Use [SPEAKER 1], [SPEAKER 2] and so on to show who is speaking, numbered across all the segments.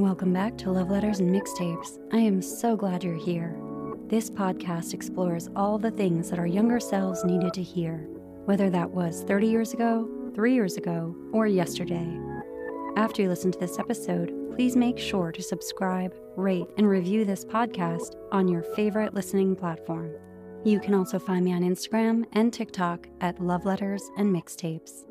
[SPEAKER 1] Welcome back to Love Letters and Mixtapes. I am so glad you're here. This podcast explores all the things that our younger selves needed to hear, whether that was 30 years ago, three years ago, or yesterday. After you listen to this episode, please make sure to subscribe, rate, and review this podcast on your favorite listening platform. You can also find me on Instagram and TikTok at Love Letters and Mixtapes.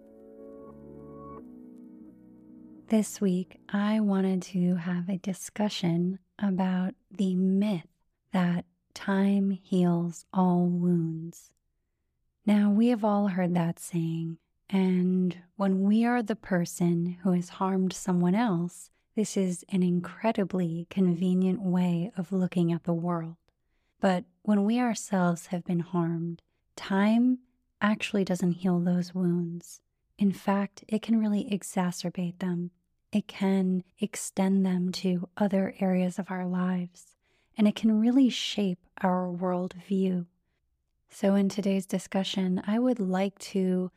[SPEAKER 1] This week, I wanted to have a discussion about the myth that time heals all wounds. Now, we have all heard that saying, and when we are the person who has harmed someone else, this is an incredibly convenient way of looking at the world. But when we ourselves have been harmed, time actually doesn't heal those wounds. In fact, it can really exacerbate them it can extend them to other areas of our lives, and it can really shape our worldview. So, in today's discussion, I would like to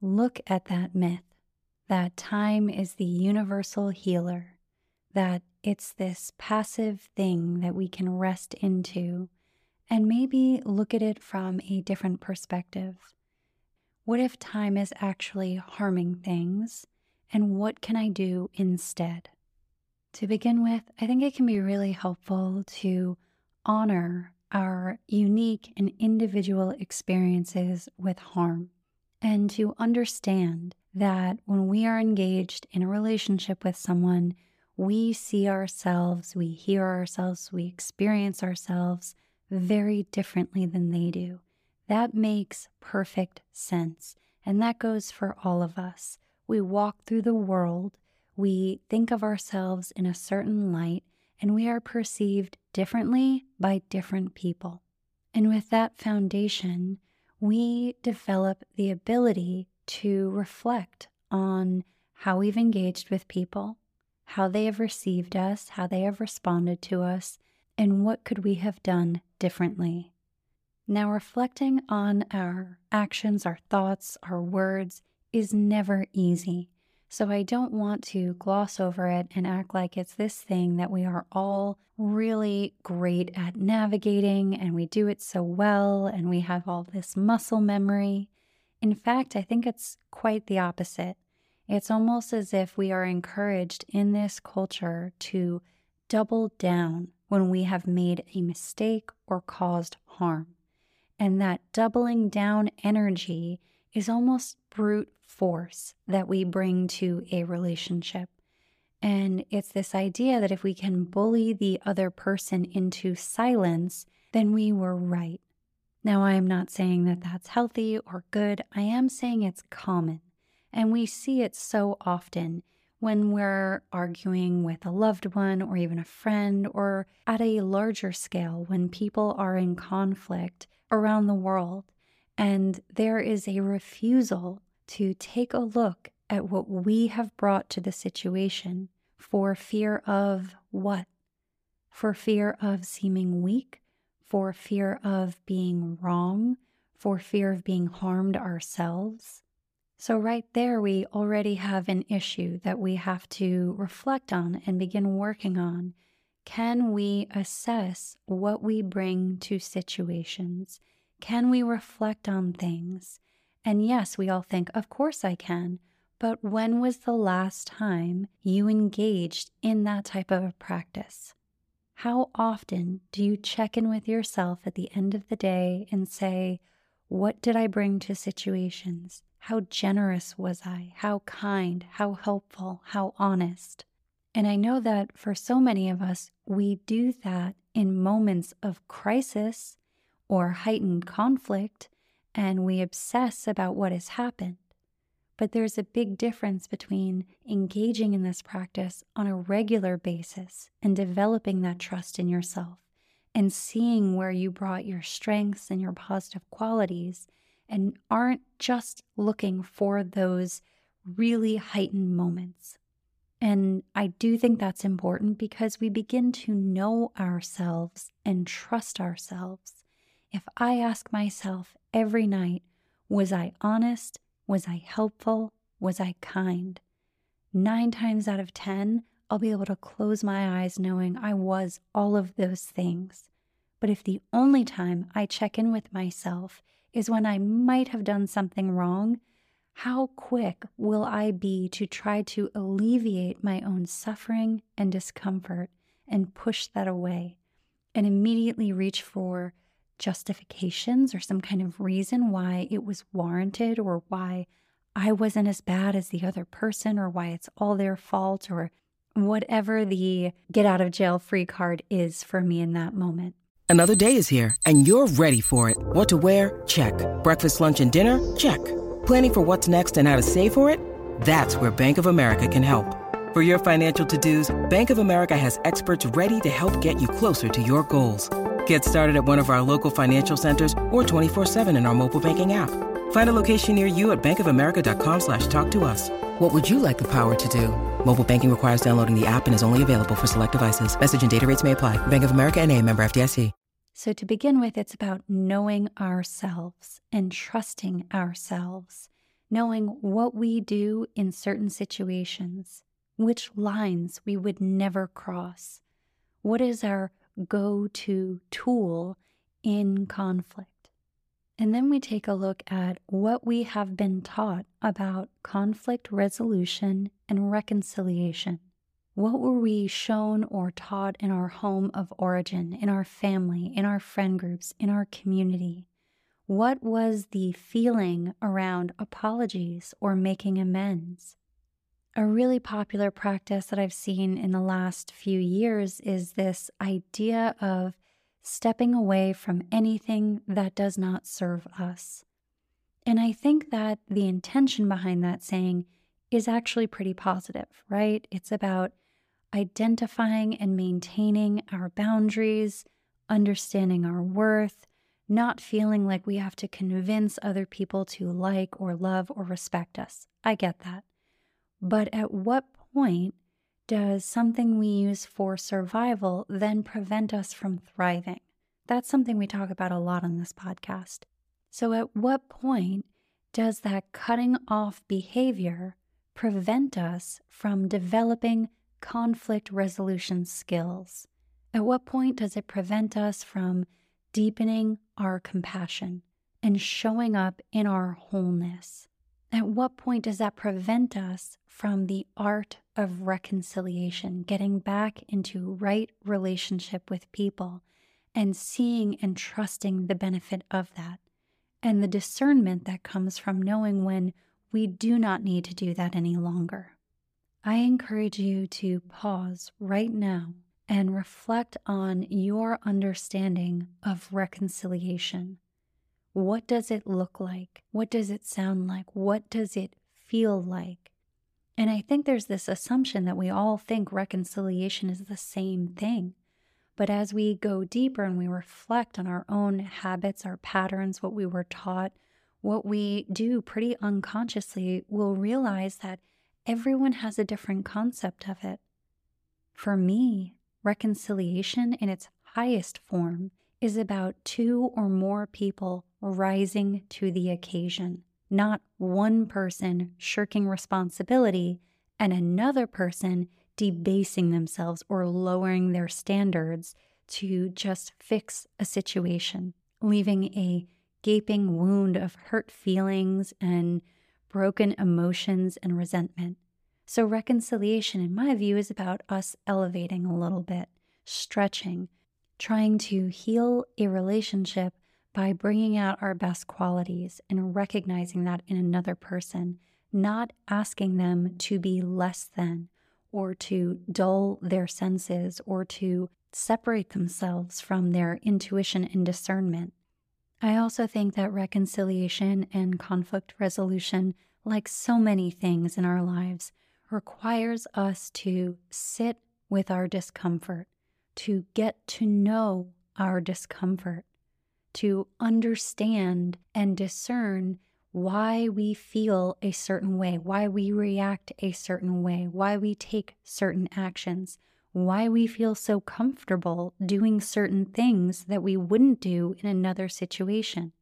[SPEAKER 1] look at that myth that time is the universal healer, that it's this passive thing that we can rest into, and maybe look at it from a different perspective. What if time is actually harming things? And what can I do instead? To begin with, I think it can be really helpful to honor our unique and individual experiences with harm and to understand that when we are engaged in a relationship with someone, we see ourselves, we hear ourselves, we experience ourselves very differently than they do. That makes perfect sense. And that goes for all of us we walk through the world, we think of ourselves in a certain light, and we are perceived differently by different people. And with that foundation, we develop the ability to reflect on how we've engaged with people, how they have received us, how they have responded to us, and what could we have done differently. Now, reflecting on our actions, our thoughts, our words is never easy. So I don't want to gloss over it and act like it's this thing that we are all really great at navigating and we do it so well and we have all this muscle memory. In fact, I think it's quite the opposite. It's almost as if we are encouraged in this culture to double down when we have made a mistake or caused harm. And that doubling down energy is almost brute force that we bring to a relationship. And it's this idea that if we can bully the other person into silence, then we were right. Now, I am not saying that that's healthy or good. I am saying it's common. And we see it so often when we're arguing with a loved one or even a friend, or at a larger scale when people are in conflict around the world. And there is a refusal to take a look at what we have brought to the situation for fear of what? For fear of seeming weak, for fear of being wrong, for fear of being harmed ourselves. So, right there, we already have an issue that we have to reflect on and begin working on. Can we assess what we bring to situations? Can we reflect on things? And yes, we all think, of course I can. But when was the last time you engaged in that type of a practice? How often do you check in with yourself at the end of the day and say, What did I bring to situations? How generous was I? How kind? How helpful? How honest? And I know that for so many of us, we do that in moments of crisis or heightened conflict and we obsess about what has happened. But there's a big difference between engaging in this practice on a regular basis and developing that trust in yourself and seeing where you brought your strengths and your positive qualities and aren't just looking for those really heightened moments. And I do think that's important because we begin to know ourselves and trust ourselves if I ask myself every night, was I honest? Was I helpful? Was I kind? Nine times out of 10, I'll be able to close my eyes knowing I was all of those things. But if the only time I check in with myself is when I might have done something wrong, how quick will I be to try to alleviate my own suffering and discomfort and push that away and immediately reach for justifications or some kind of reason why it was warranted or why I wasn't as bad as the other person or why it's all their fault or whatever the get out of jail free card is for me in that moment.
[SPEAKER 2] Another day is here and you're ready for it. What to wear? Check. Breakfast, lunch, and dinner? Check. Planning for what's next and how to save for it? That's where Bank of America can help. For your financial to dos, Bank of America has experts ready to help get you closer to your goals. Get started at one of our local financial centers or 24 7 in our mobile banking app. Find a location near you at bankofamerica.com slash talk to us. What would you like the power to do? Mobile banking requires downloading the app and is only available for select devices. Message and data rates may apply. Bank of America and a member FDIC.
[SPEAKER 1] So to begin with, it's about knowing ourselves and trusting ourselves, knowing what we do in certain situations, which lines we would never cross. What is our go-to tool in conflict? And then we take a look at what we have been taught about conflict resolution and reconciliation. What were we shown or taught in our home of origin, in our family, in our friend groups, in our community? What was the feeling around apologies or making amends? A really popular practice that I've seen in the last few years is this idea of stepping away from anything that does not serve us. And I think that the intention behind that saying is actually pretty positive, right? It's about identifying and maintaining our boundaries, understanding our worth, not feeling like we have to convince other people to like or love or respect us. I get that. But at what point does something we use for survival then prevent us from thriving? That's something we talk about a lot on this podcast. So, at what point does that cutting off behavior prevent us from developing conflict resolution skills? At what point does it prevent us from deepening our compassion and showing up in our wholeness? At what point does that prevent us from the art of reconciliation, getting back into right relationship with people and seeing and trusting the benefit of that, and the discernment that comes from knowing when we do not need to do that any longer? I encourage you to pause right now and reflect on your understanding of reconciliation what does it look like? What does it sound like? What does it feel like? And I think there's this assumption that we all think reconciliation is the same thing. But as we go deeper and we reflect on our own habits, our patterns, what we were taught, what we do pretty unconsciously, we'll realize that everyone has a different concept of it. For me, reconciliation in its highest form is about two or more people rising to the occasion, not one person shirking responsibility and another person debasing themselves or lowering their standards to just fix a situation, leaving a gaping wound of hurt feelings and broken emotions and resentment. So, reconciliation, in my view, is about us elevating a little bit, stretching, trying to heal a relationship by bringing out our best qualities and recognizing that in another person, not asking them to be less than or to dull their senses or to separate themselves from their intuition and discernment. I also think that reconciliation and conflict resolution, like so many things in our lives, requires us to sit with our discomfort, to get to know our discomfort, to understand and discern why we feel a certain way, why we react a certain way, why we take certain actions, why we feel so comfortable doing certain things that we wouldn't do in another situation,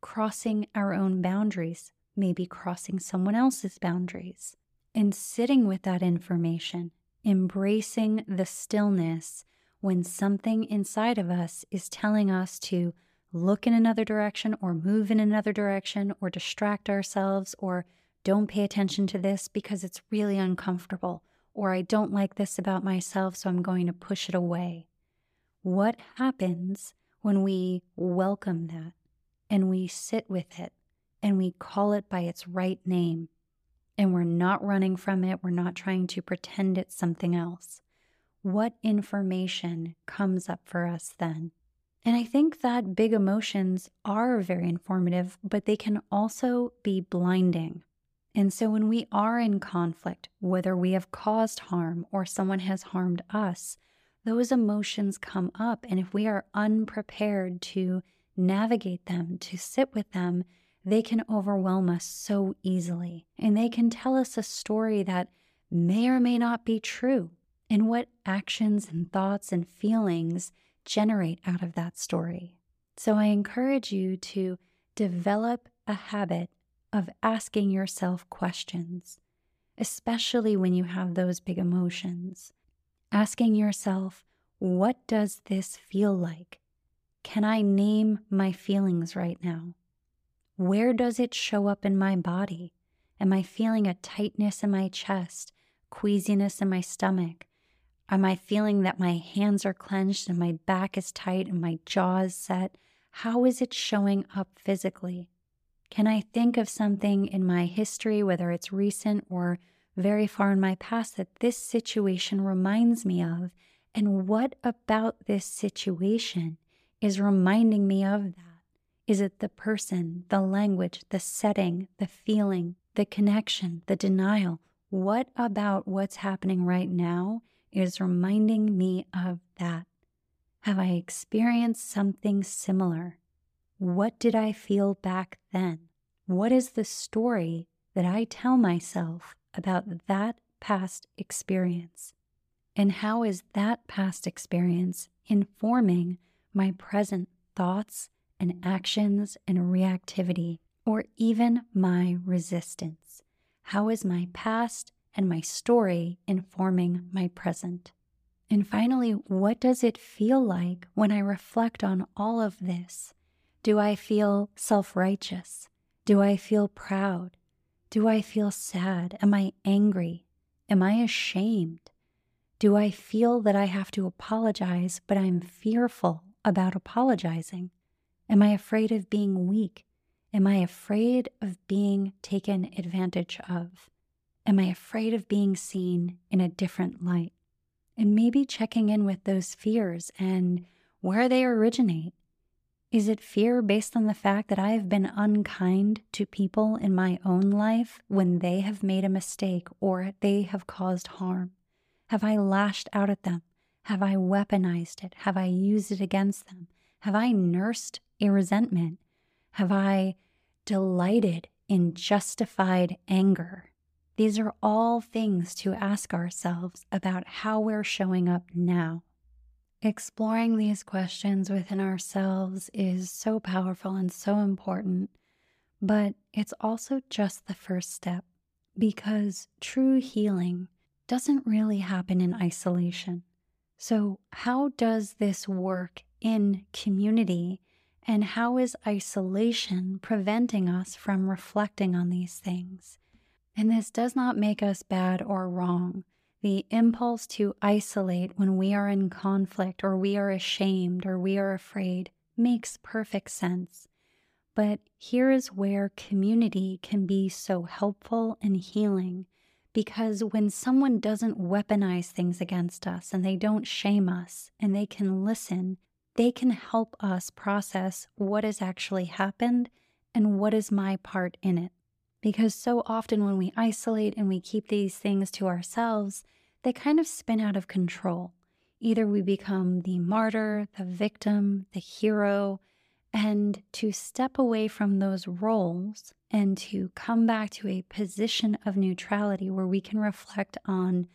[SPEAKER 1] crossing our own boundaries, maybe crossing someone else's boundaries, and sitting with that information embracing the stillness when something inside of us is telling us to look in another direction or move in another direction or distract ourselves or don't pay attention to this because it's really uncomfortable or I don't like this about myself, so I'm going to push it away. What happens when we welcome that and we sit with it and we call it by its right name and we're not running from it, we're not trying to pretend it's something else? What information comes up for us then? And I think that big emotions are very informative, but they can also be blinding. And so when we are in conflict, whether we have caused harm or someone has harmed us, those emotions come up. And if we are unprepared to navigate them, to sit with them, they can overwhelm us so easily. And they can tell us a story that may or may not be true. And what actions and thoughts and feelings generate out of that story. So I encourage you to develop a habit of asking yourself questions, especially when you have those big emotions. Asking yourself, what does this feel like? Can I name my feelings right now? Where does it show up in my body? Am I feeling a tightness in my chest, queasiness in my stomach? Am I feeling that my hands are clenched and my back is tight and my jaw is set? How is it showing up physically? Can I think of something in my history, whether it's recent or very far in my past, that this situation reminds me of? And what about this situation is reminding me of that? Is it the person, the language, the setting, the feeling, the connection, the denial? What about what's happening right now is reminding me of that? Have I experienced something similar? What did I feel back then? What is the story that I tell myself about that past experience? And how is that past experience informing my present thoughts and actions and reactivity, or even my resistance? How is my past and my story informing my present? And finally, what does it feel like when I reflect on all of this? Do I feel self righteous? Do I feel proud? Do I feel sad? Am I angry? Am I ashamed? Do I feel that I have to apologize, but I'm fearful about apologizing? Am I afraid of being weak? Am I afraid of being taken advantage of? Am I afraid of being seen in a different light? And maybe checking in with those fears and where they originate is it fear based on the fact that I have been unkind to people in my own life when they have made a mistake or they have caused harm? Have I lashed out at them? Have I weaponized it? Have I used it against them? Have I nursed a resentment? Have I delighted in justified anger? These are all things to ask ourselves about how we're showing up now. Exploring these questions within ourselves is so powerful and so important, but it's also just the first step because true healing doesn't really happen in isolation. So, how does this work in community? And how is isolation preventing us from reflecting on these things? And this does not make us bad or wrong. The impulse to isolate when we are in conflict or we are ashamed or we are afraid makes perfect sense. But here is where community can be so helpful and healing because when someone doesn't weaponize things against us and they don't shame us and they can listen, they can help us process what has actually happened and what is my part in it. Because so often when we isolate and we keep these things to ourselves, they kind of spin out of control. Either we become the martyr, the victim, the hero, and to step away from those roles and to come back to a position of neutrality where we can reflect on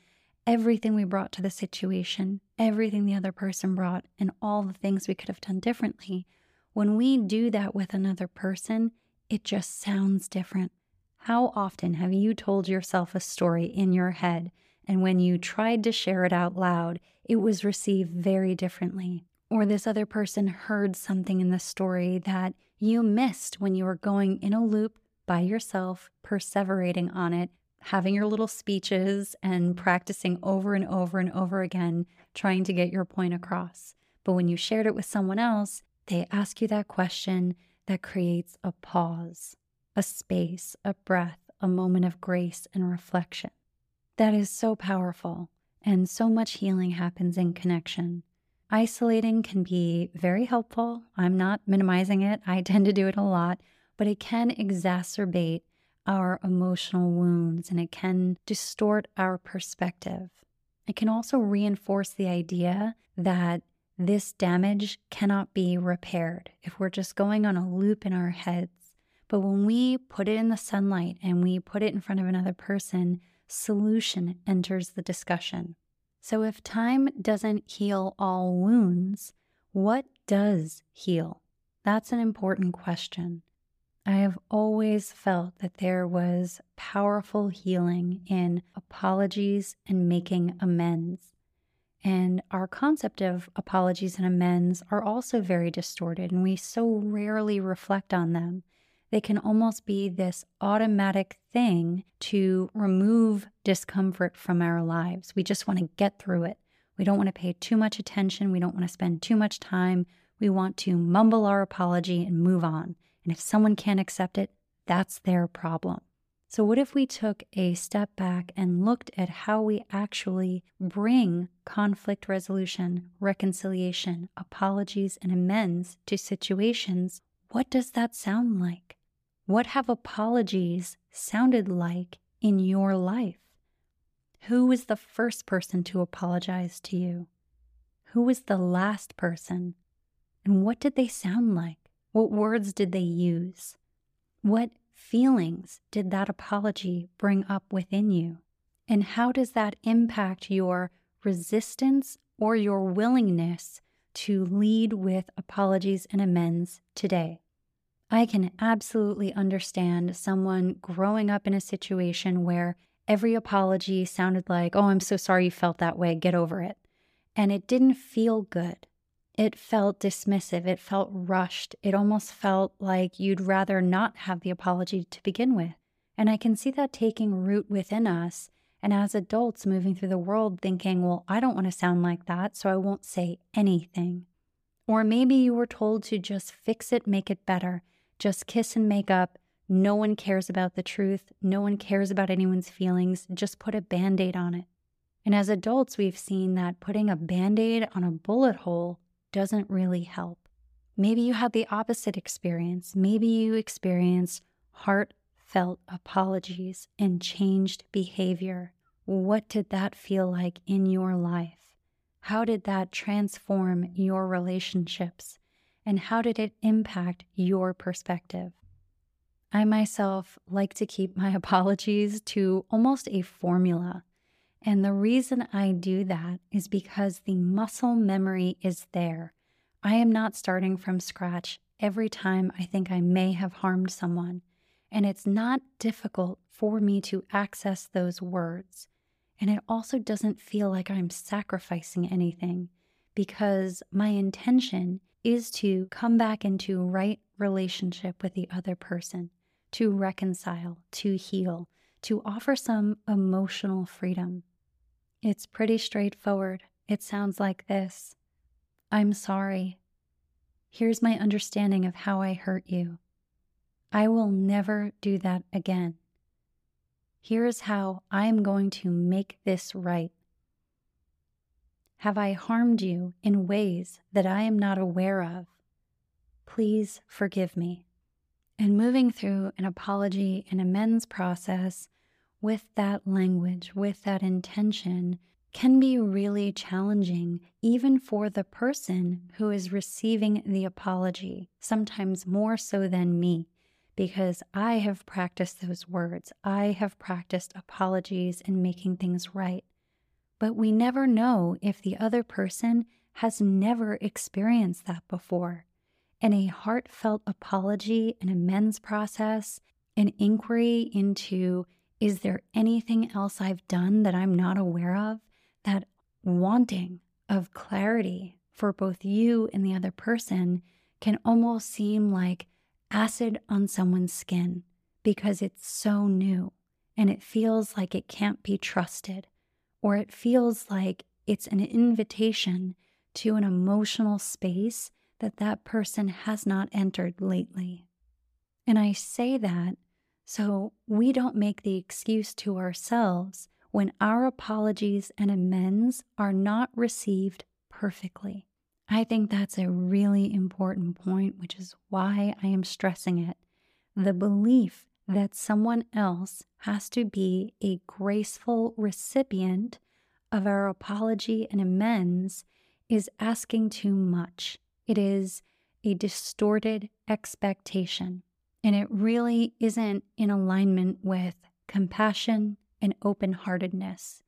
[SPEAKER 1] everything we brought to the situation, everything the other person brought, and all the things we could have done differently. When we do that with another person, it just sounds different. How often have you told yourself a story in your head And when you tried to share it out loud, it was received very differently. Or this other person heard something in the story that you missed when you were going in a loop by yourself, perseverating on it, having your little speeches and practicing over and over and over again, trying to get your point across. But when you shared it with someone else, they ask you that question that creates a pause, a space, a breath, a moment of grace and reflection. That is so powerful, and so much healing happens in connection. Isolating can be very helpful. I'm not minimizing it, I tend to do it a lot, but it can exacerbate our emotional wounds and it can distort our perspective. It can also reinforce the idea that this damage cannot be repaired if we're just going on a loop in our heads. But when we put it in the sunlight and we put it in front of another person, solution enters the discussion. So, if time doesn't heal all wounds, what does heal? That's an important question. I have always felt that there was powerful healing in apologies and making amends. And our concept of apologies and amends are also very distorted, and we so rarely reflect on them they can almost be this automatic thing to remove discomfort from our lives. We just want to get through it. We don't want to pay too much attention. We don't want to spend too much time. We want to mumble our apology and move on. And if someone can't accept it, that's their problem. So, what if we took a step back and looked at how we actually bring conflict resolution, reconciliation, apologies, and amends to situations? What does that sound like? What have apologies sounded like in your life? Who was the first person to apologize to you? Who was the last person? And what did they sound like? What words did they use? What feelings did that apology bring up within you? And how does that impact your resistance or your willingness to lead with apologies and amends today? I can absolutely understand someone growing up in a situation where every apology sounded like, oh, I'm so sorry you felt that way, get over it. And it didn't feel good. It felt dismissive. It felt rushed. It almost felt like you'd rather not have the apology to begin with. And I can see that taking root within us. And as adults moving through the world thinking, well, I don't want to sound like that, so I won't say anything. Or maybe you were told to just fix it, make it better just kiss and make up. No one cares about the truth. No one cares about anyone's feelings. Just put a band aid on it. And as adults, we've seen that putting a band aid on a bullet hole doesn't really help. Maybe you had the opposite experience. Maybe you experienced heartfelt apologies and changed behavior. What did that feel like in your life? How did that transform your relationships? And how did it impact your perspective? I myself like to keep my apologies to almost a formula. And the reason I do that is because the muscle memory is there. I am not starting from scratch every time I think I may have harmed someone. And it's not difficult for me to access those words. And it also doesn't feel like I'm sacrificing anything because my intention is to come back into right relationship with the other person, to reconcile, to heal, to offer some emotional freedom. It's pretty straightforward. It sounds like this I'm sorry. Here's my understanding of how I hurt you. I will never do that again. Here's how I am going to make this right. Have I harmed you in ways that I am not aware of? Please forgive me. And moving through an apology and amends process with that language, with that intention, can be really challenging, even for the person who is receiving the apology, sometimes more so than me, because I have practiced those words. I have practiced apologies and making things right but we never know if the other person has never experienced that before. And a heartfelt apology and amends process, an inquiry into Is there anything else I've done that I'm not aware of? That wanting of clarity for both you and the other person can almost seem like acid on someone's skin because it's so new and it feels like it can't be trusted, or it feels like it's an invitation to an emotional space that that person has not entered lately. And I say that so we don't make the excuse to ourselves when our apologies and amends are not received perfectly. I think that's a really important point, which is why I am stressing it. The belief that someone else has to be a graceful recipient of our apology and amends is asking too much. It is a distorted expectation, and it really isn't in alignment with compassion and open heartedness.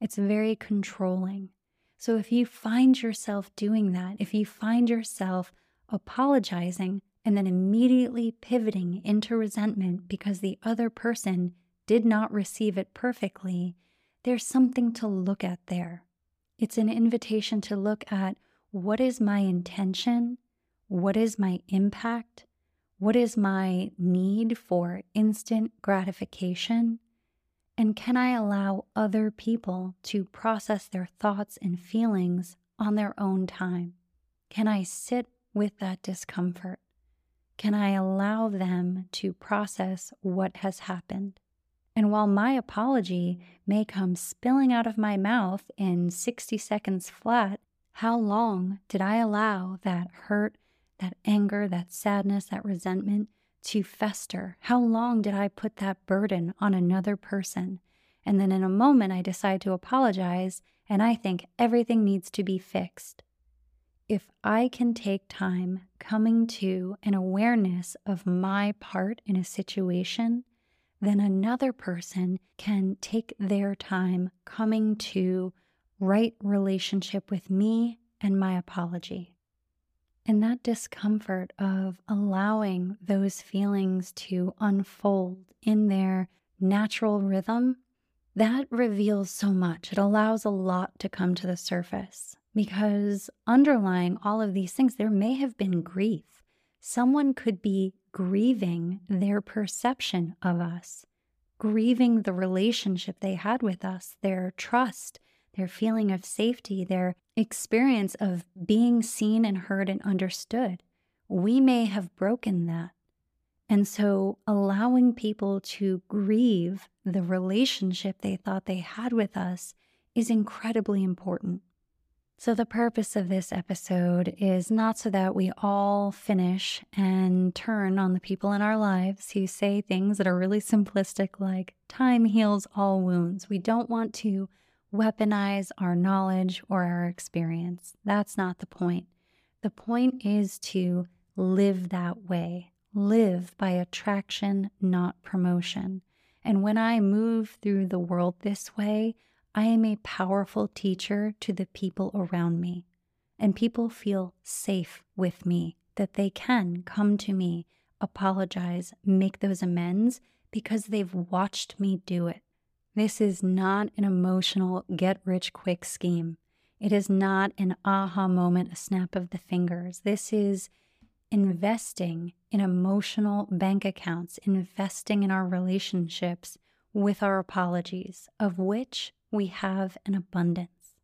[SPEAKER 1] It's very controlling. So if you find yourself doing that, if you find yourself apologizing and then immediately pivoting into resentment because the other person did not receive it perfectly, there's something to look at there. It's an invitation to look at what is my intention? What is my impact? What is my need for instant gratification? And can I allow other people to process their thoughts and feelings on their own time? Can I sit with that discomfort? Can I allow them to process what has happened? And while my apology may come spilling out of my mouth in 60 seconds flat, how long did I allow that hurt, that anger, that sadness, that resentment to fester? How long did I put that burden on another person? And then in a moment, I decide to apologize and I think everything needs to be fixed. If I can take time coming to an awareness of my part in a situation, then another person can take their time coming to right relationship with me and my apology. And that discomfort of allowing those feelings to unfold in their natural rhythm, that reveals so much. It allows a lot to come to the surface because underlying all of these things, there may have been grief. Someone could be grieving their perception of us, grieving the relationship they had with us, their trust, their feeling of safety, their experience of being seen and heard and understood. We may have broken that. And so, allowing people to grieve the relationship they thought they had with us is incredibly important. So, the purpose of this episode is not so that we all finish and turn on the people in our lives who say things that are really simplistic, like time heals all wounds. We don't want to weaponize our knowledge or our experience. That's not the point. The point is to live that way, live by attraction, not promotion. And when I move through the world this way, I am a powerful teacher to the people around me. And people feel safe with me, that they can come to me, apologize, make those amends because they've watched me do it. This is not an emotional get rich quick scheme. It is not an aha moment, a snap of the fingers. This is investing in emotional bank accounts, investing in our relationships with our apologies, of which we have an abundance.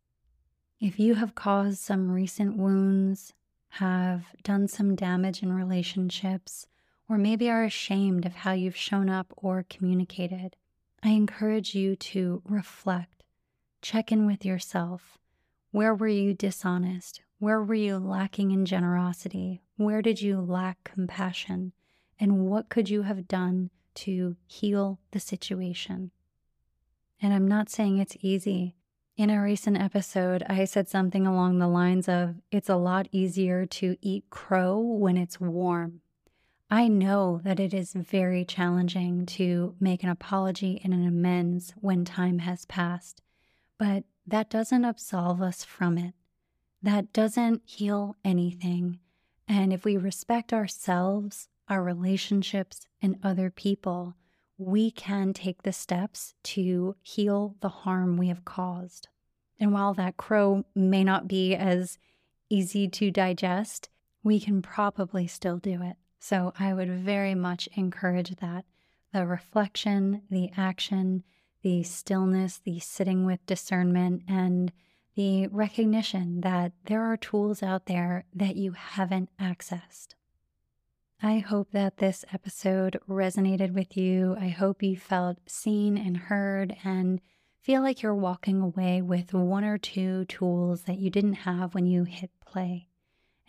[SPEAKER 1] If you have caused some recent wounds, have done some damage in relationships, or maybe are ashamed of how you've shown up or communicated, I encourage you to reflect, check in with yourself. Where were you dishonest? Where were you lacking in generosity? Where did you lack compassion? And what could you have done to heal the situation? And I'm not saying it's easy. In a recent episode, I said something along the lines of it's a lot easier to eat crow when it's warm I know that it is very challenging to make an apology and an amends when time has passed, but that doesn't absolve us from it. That doesn't heal anything. And if we respect ourselves, our relationships, and other people, we can take the steps to heal the harm we have caused. And while that crow may not be as easy to digest, we can probably still do it. So I would very much encourage that the reflection, the action, the stillness, the sitting with discernment, and the recognition that there are tools out there that you haven't accessed. I hope that this episode resonated with you. I hope you felt seen and heard and feel like you're walking away with one or two tools that you didn't have when you hit play.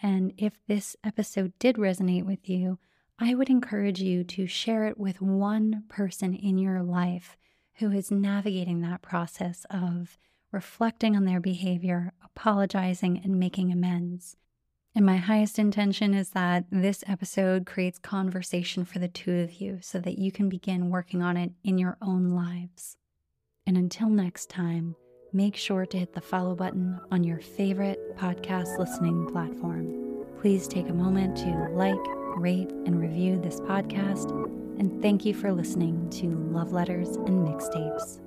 [SPEAKER 1] And if this episode did resonate with you, I would encourage you to share it with one person in your life who is navigating that process of reflecting on their behavior, apologizing, and making amends. And my highest intention is that this episode creates conversation for the two of you so that you can begin working on it in your own lives. And until next time, make sure to hit the follow button on your favorite podcast listening platform. Please take a moment to like, rate, and review this podcast. And thank you for listening to Love Letters and Mixtapes.